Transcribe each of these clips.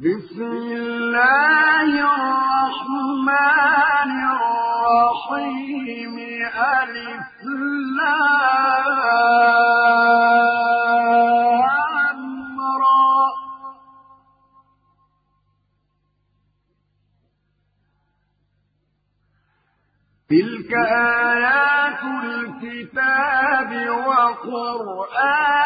بسم الله الرحمن الرحيم ألف تلك آيات الكتاب وقرآن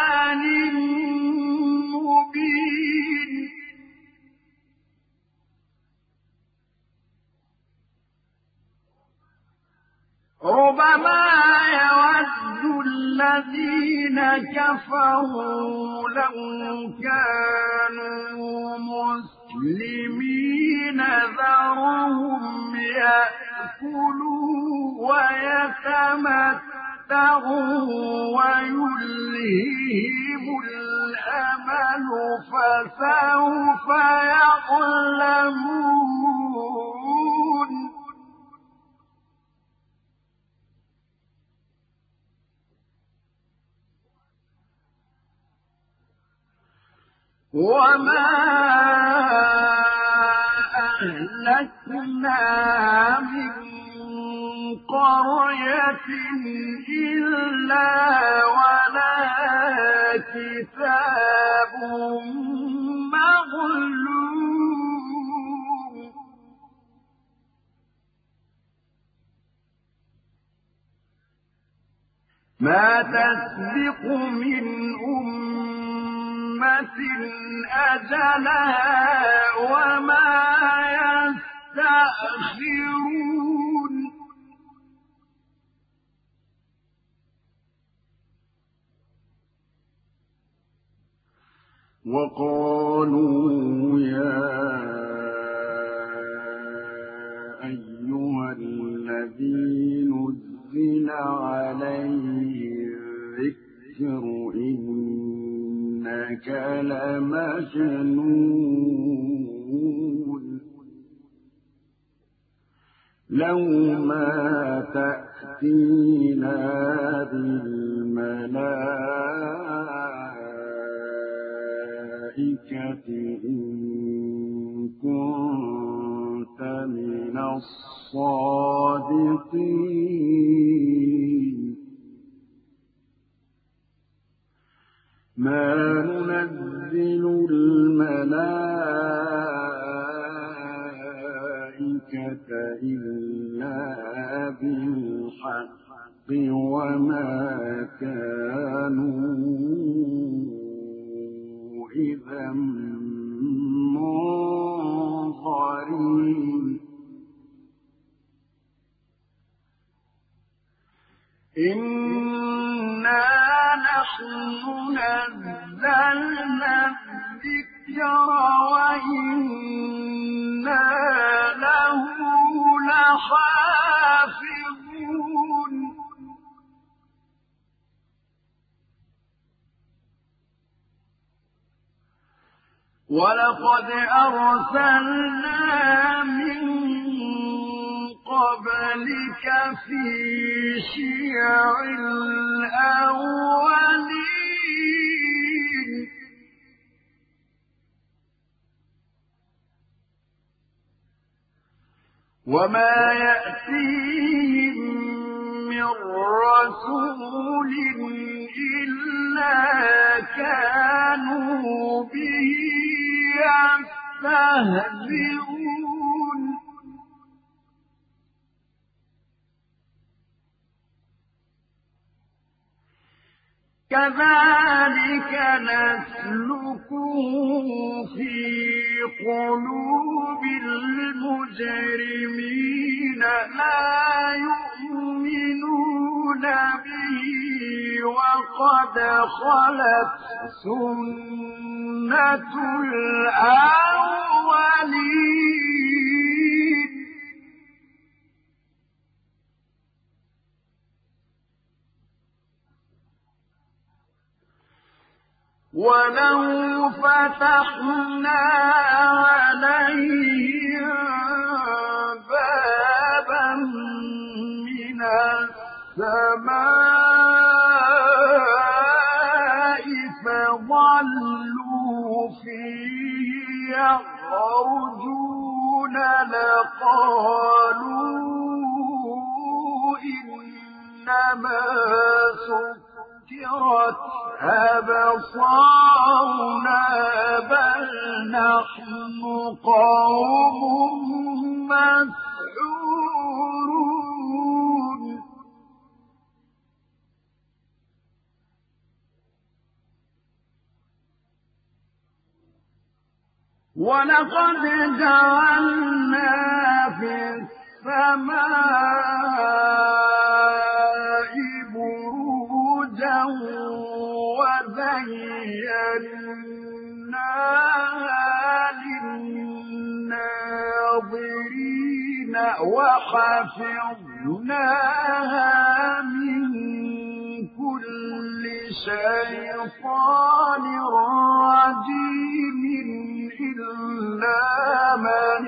ربما يود الذين كفروا لو كانوا مسلمين ذرهم يأكلوا ويتمتعوا ويلههم الأمل فسوف يعلمون. وما أهلكنا من قرية إلا ولا كتاب مغلوب ما تسبق من أمة أجلها وما يستأخرون. وقالوا يا أيها الذي نزل عليه الذكر إن إنك لمجنون لو ما تأتينا بالملائكة إن كنت من الصادقين. ما ننزل الملائكة إلا بالحق وما كانوا إذا منظرين إنا نحن نزلنا الذكر وإنا له لحافظون. ولقد أرسلنا من قبلك في شيع الأولين. وما يأتيهم من رسول إلا كانوا به يستهزئون. كذلك نسلكه في قلوب المجرمين لا يؤمنون به وقد خلت سنة الأولين. ولو فتحنا عليهم بابا من السماء فظلوا فيه يخرجون لقالوا إنما سكرت أبصارنا بل نحن قوم مسحورون. ولقد جعلنا في السماء بروجا وحفظناها من كل شيطان رجيم إلا من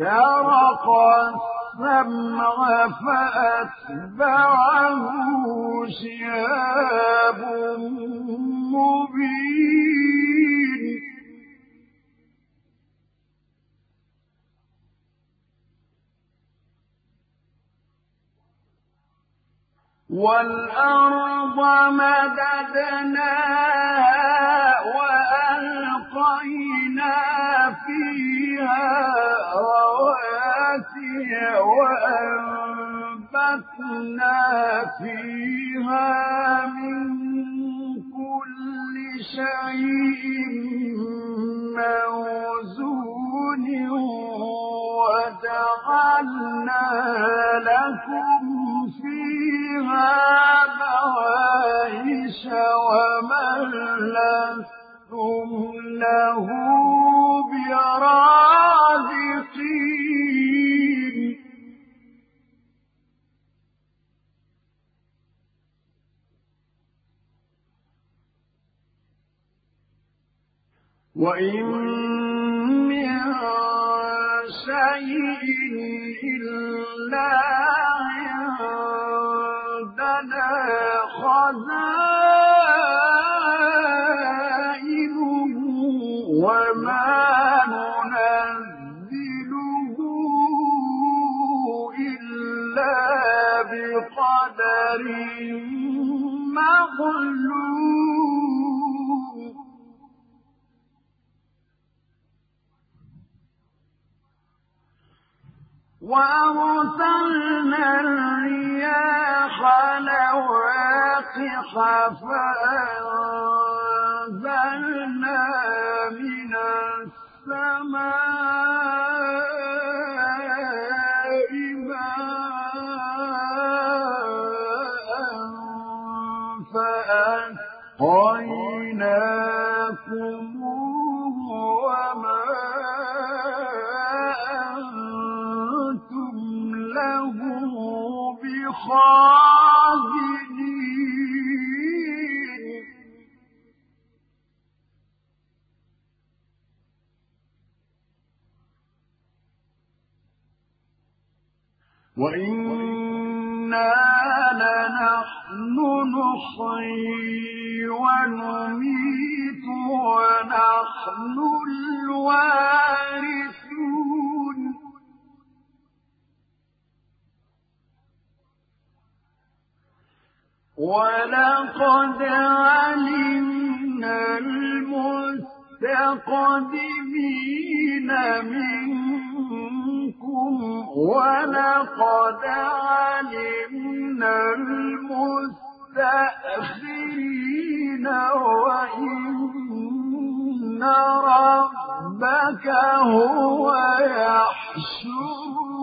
استرق السمع فأتبعه شهاب مبين. والأرض مددناها وألقينا فيها رواسي وأنبتنا فيها من كل شيء موزون وجعلنا لكم فيها معايش ومن لستم له برازقين. وإن من شيء إلا عندنا خزائنه وما ننزله إلا بقدر معلوم وأرسلنا الرياح لواقح فأنزلنا من السماء ماء فأسقيناكموه وإنا لنحن نحيي ونميت ونحن الوارثون. ولقد علمنا المستقدمين منكم ولقد علمنا المستأخرين وإن ربك هو يحشرهم.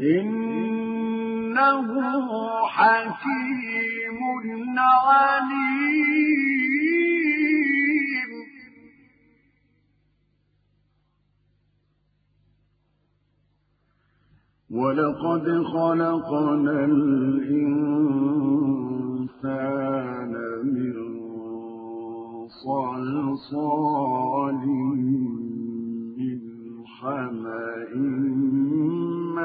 إنه حكيم عليم. ولقد خلقنا الإنسان من صلصال من حمأ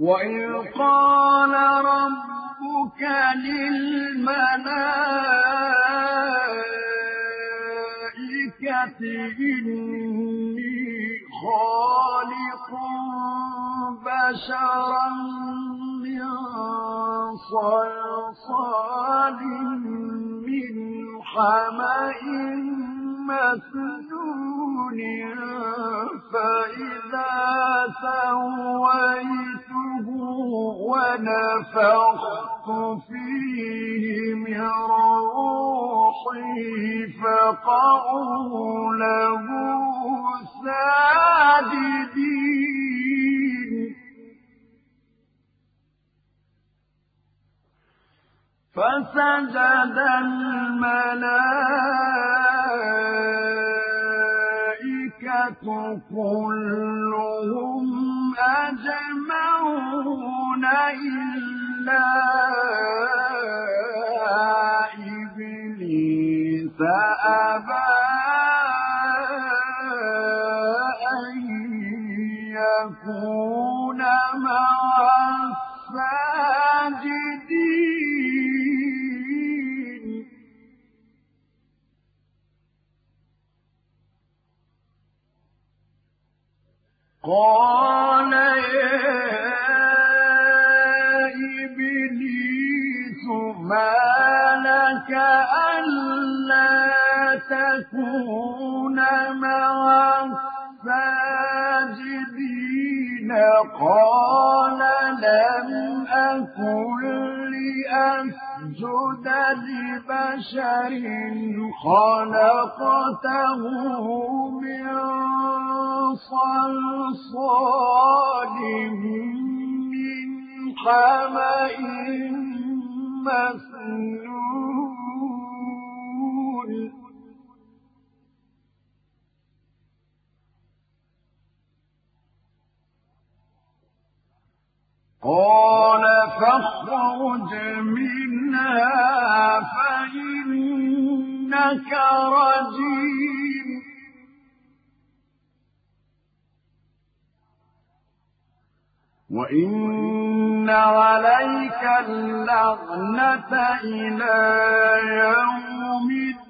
وإذ قال ربك للملائكة إني خالق بشرا من صلصال من حمأ مسنون فإذا سويته ونفخت فيه من روحي فقعوا له ساجدين فسجد الملائكة كلهم أجمعون إلا إبليس أبى أن يكون مع الساجدين. قال الساجدين قال لم أكن لأسجد لبشر خلقته من صلصال من حمأ مسنون قال فاخرج منها فإنك رجيم. وإن عليك اللعنة إلى يوم الدين.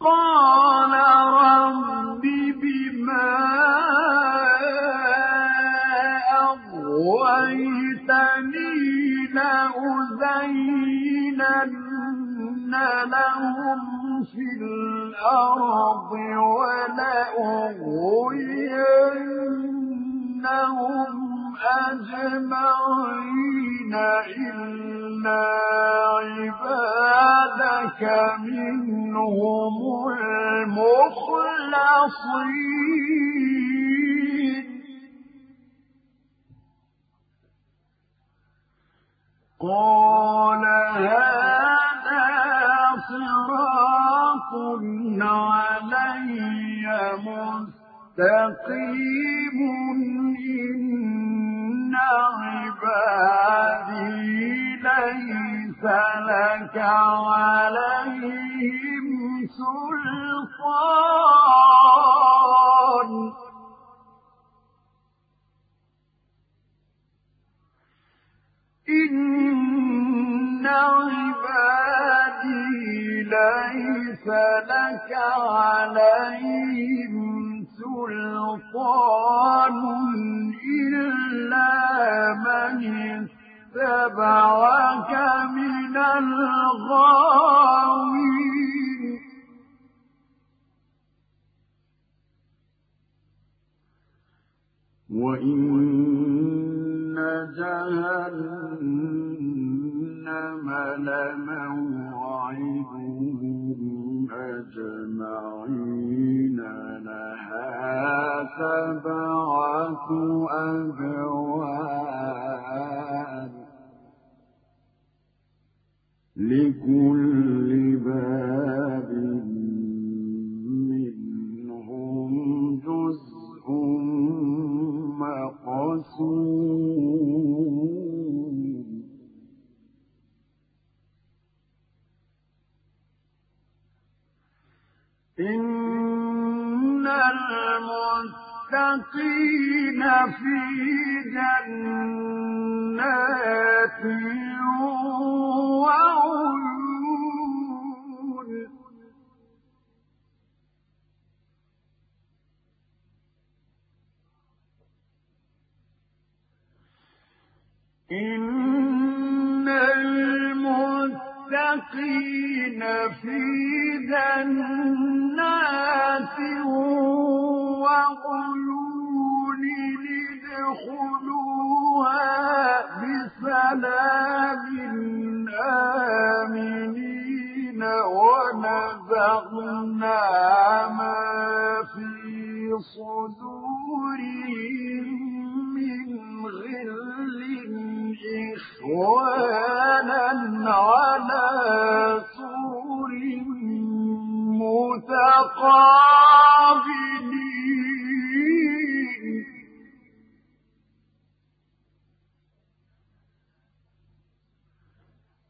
قال رب بما أغويتني لأزينن لهم في الأرض ولأغوينهم أجمعين إلا عبادك منهم المخلصين. قال هذا صراط علي مستقيم. إن عبادي ليس لك عليهم سلطان إن عبادي ليس لك عليهم سلطان. اتبعك من الغاوين. وإن جهنم لموعدهم أجمعين. لها سبعة أبواب. لكل باب منهم جزء مقسوم. إن في جنات وعيون. إن المتقين في جنات وعيون ادخلوها بسلام آمنين ونزعنا ما في صدورهم إخوانا على سور متقابلين.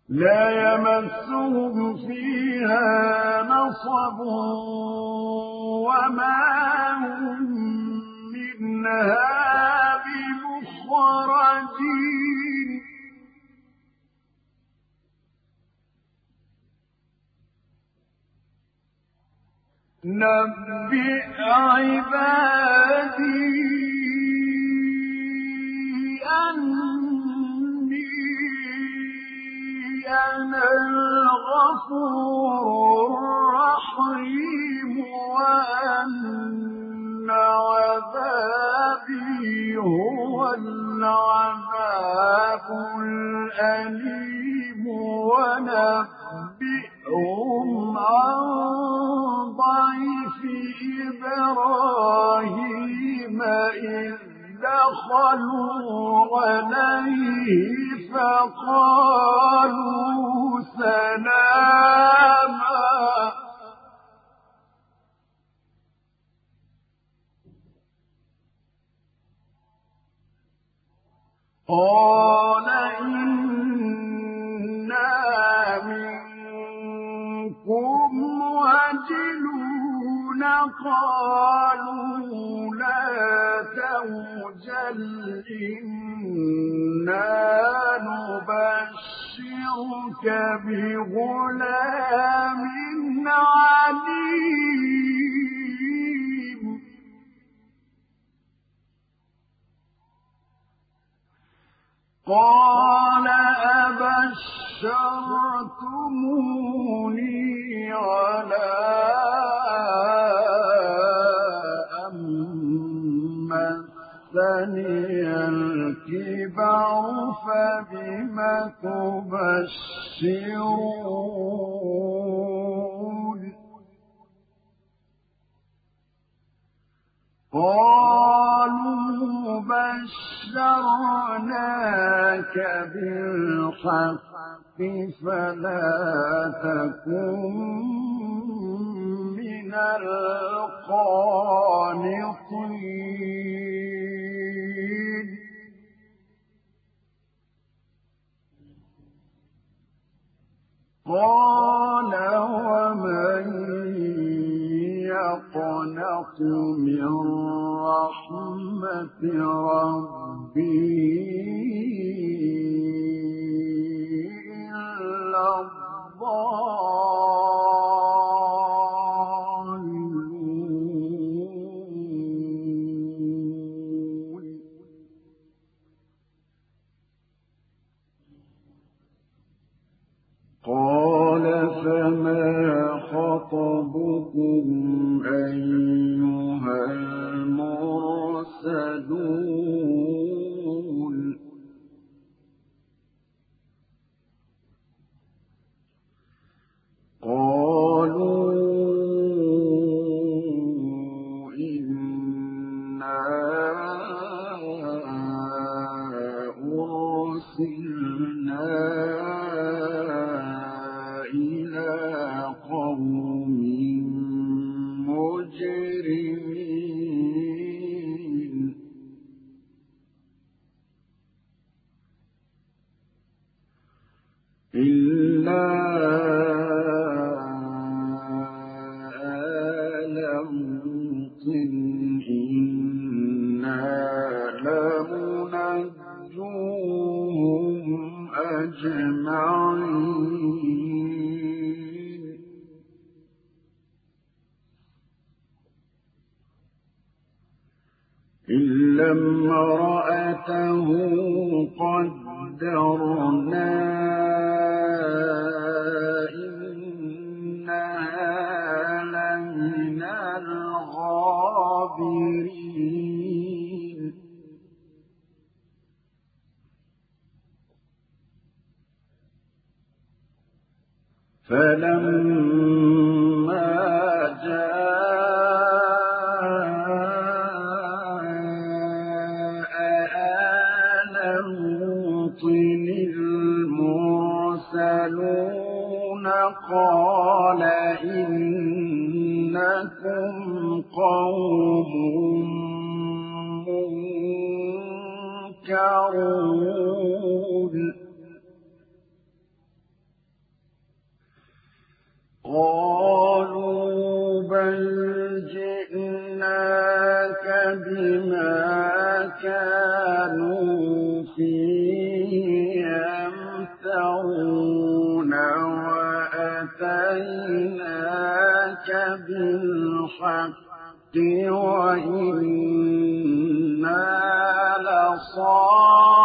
لا يمسهم فيها نصب وما هم منها بمخرجين. نبئ عبادي أني أنا الغفور الرحيم وأن عذابي هو العذاب الأليم ونبئهم عن ضيف إبراهيم إذ دخلوا عليه فقالوا سلاما. قال قالوا لا توجل إنا نبشرك بغلام عليم. قال أبشرتموني على مسني الكبر فبم تبشرون؟ قالوا بشرناك بالحق فلا تكن امرأته قدرنا يمترون وأتيناك بالحق وإنا لصادقون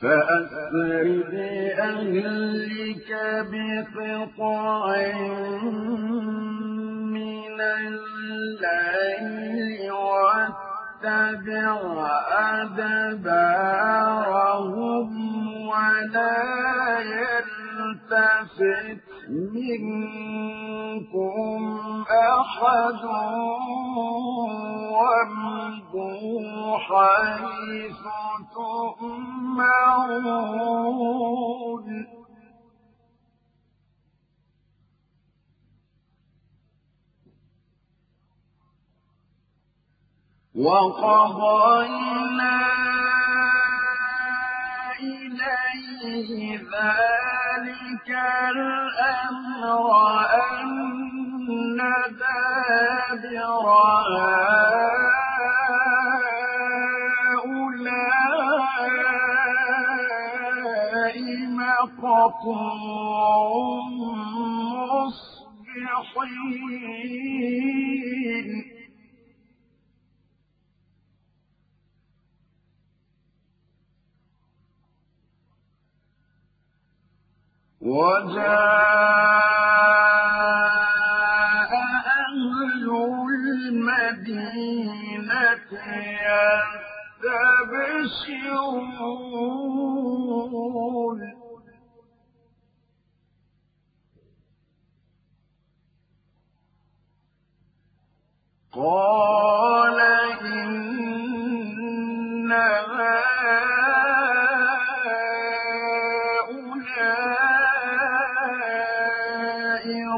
فأسر بأهلك بقطع من الليل واتبع أدبارهم ولا يلتفت منكم أحد وامضوا حيث تؤمرون. وقضينا إليه ذلك الأمر أن دابر هؤلاء مقطوع.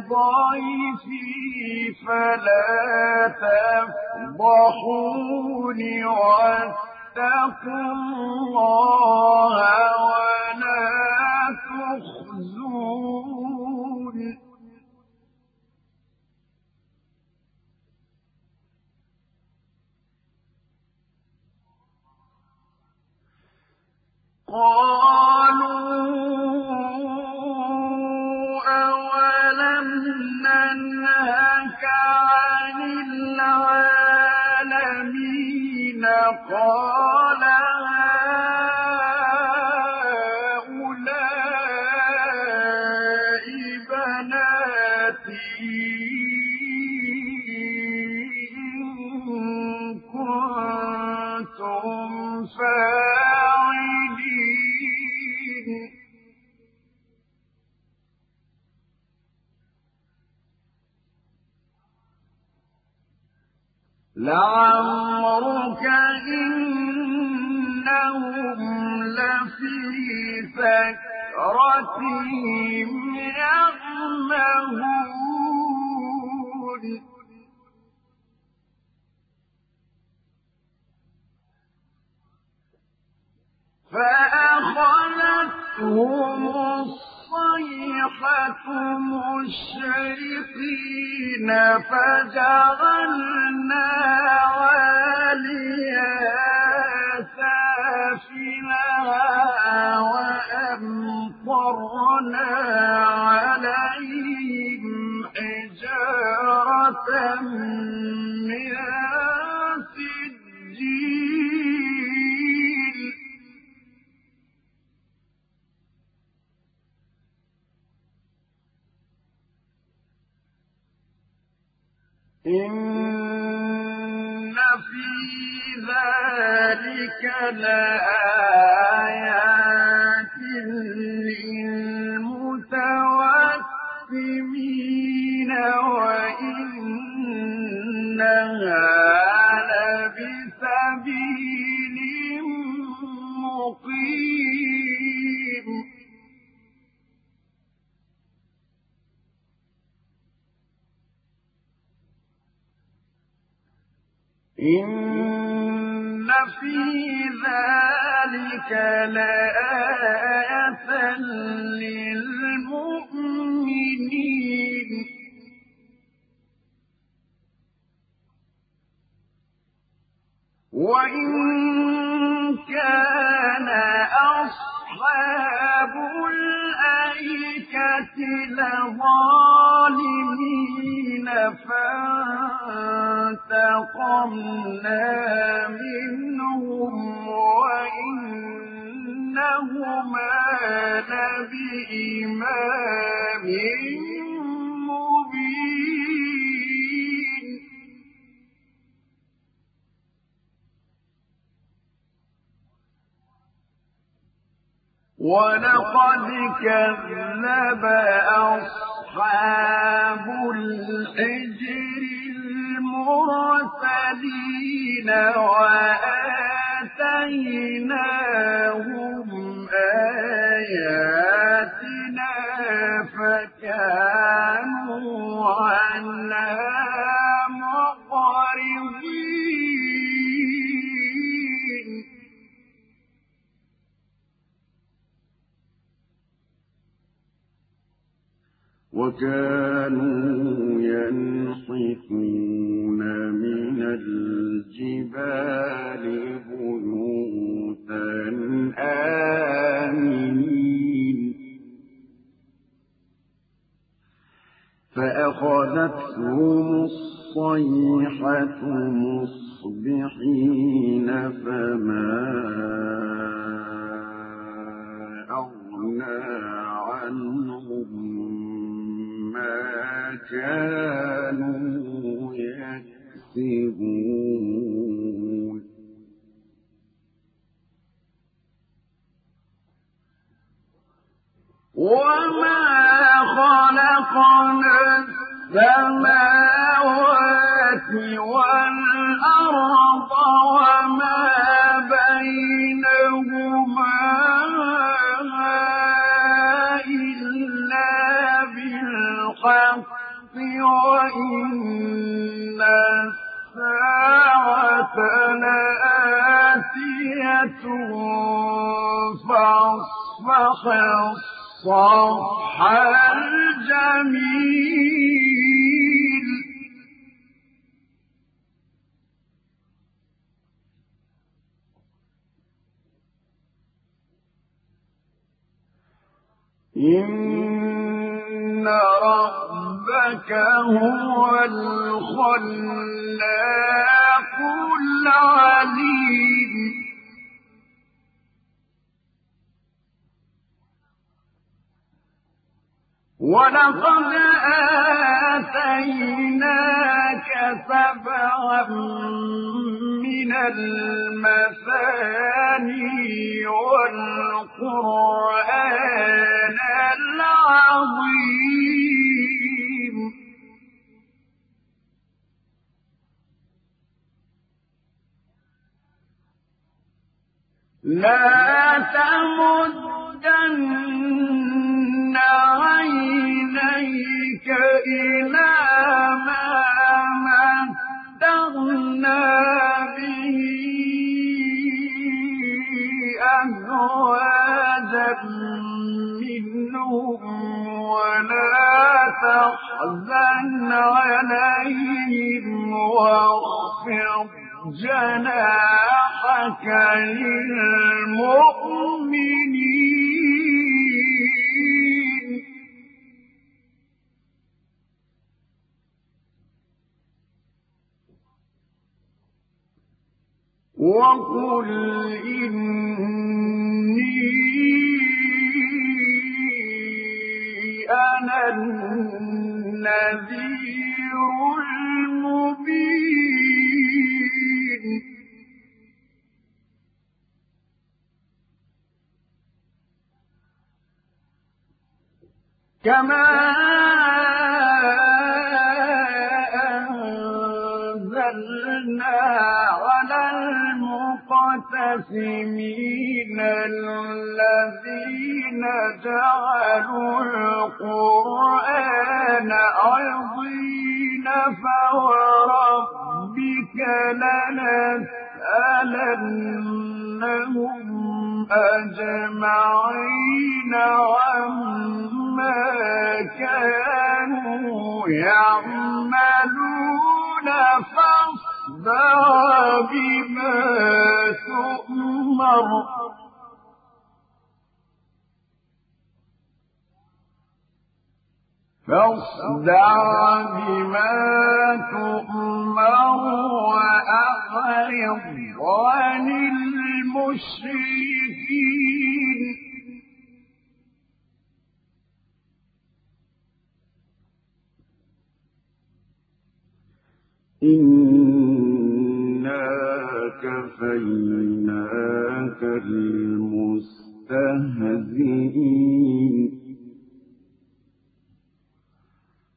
ضيفي فلا تفضحوني واتقوا الله ولا تخزون. قالوا قال لعمرك إنهم لفي سكرتهم يعمهون. فأخذتهم الصيحة مشرقين فجعلنا عاليها سافلها وأمطرنا عليهم حجارة من إن في ذلك لآيات إن في ذلك لآية للمؤمنين وإن كان أصحاب الأيكة لظالمين فانتقمنا منهم وإنهما لبإمام مبين. ولقد كذب أصحاب الحجر المرسلين وآتيناهم آياتنا فكانوا عنها وكانوا ينحتون من الجبال بيوتا آمنين. فأخذتهم الصيحة مصبحين فما وما خلقنا السماوات والأرض وما بينهما وإن الساعة لآتية فاصفح الصفح الجميل إن ربك هو الخلاق العليم ولقد آتيناك سبعا من المثاني والقرآن العظيم لا تمدن عينيك إلى ما متغنا به أزواجا منهم ولا تحزن عليهم واخفض جناحك للمؤمنين وقل إني أنا النذير المبين. كما أنزلنا على المقتسمين الذين جعلوا القرآن عظيم فوربك لنسألنهم أجمعين. يعملون فاصدع بما تؤمر. فاصدع بما تؤمر وأعرض عن المشركين. إنا كفيناك المستهزئين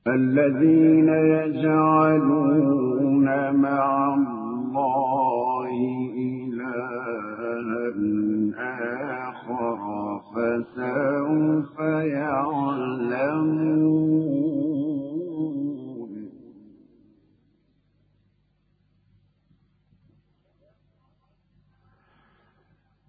الذين يجعلون مع الله إلها آخر فسوف يعلمون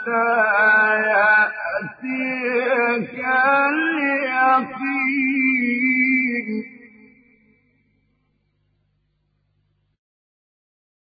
حتى يأتيك اليقين.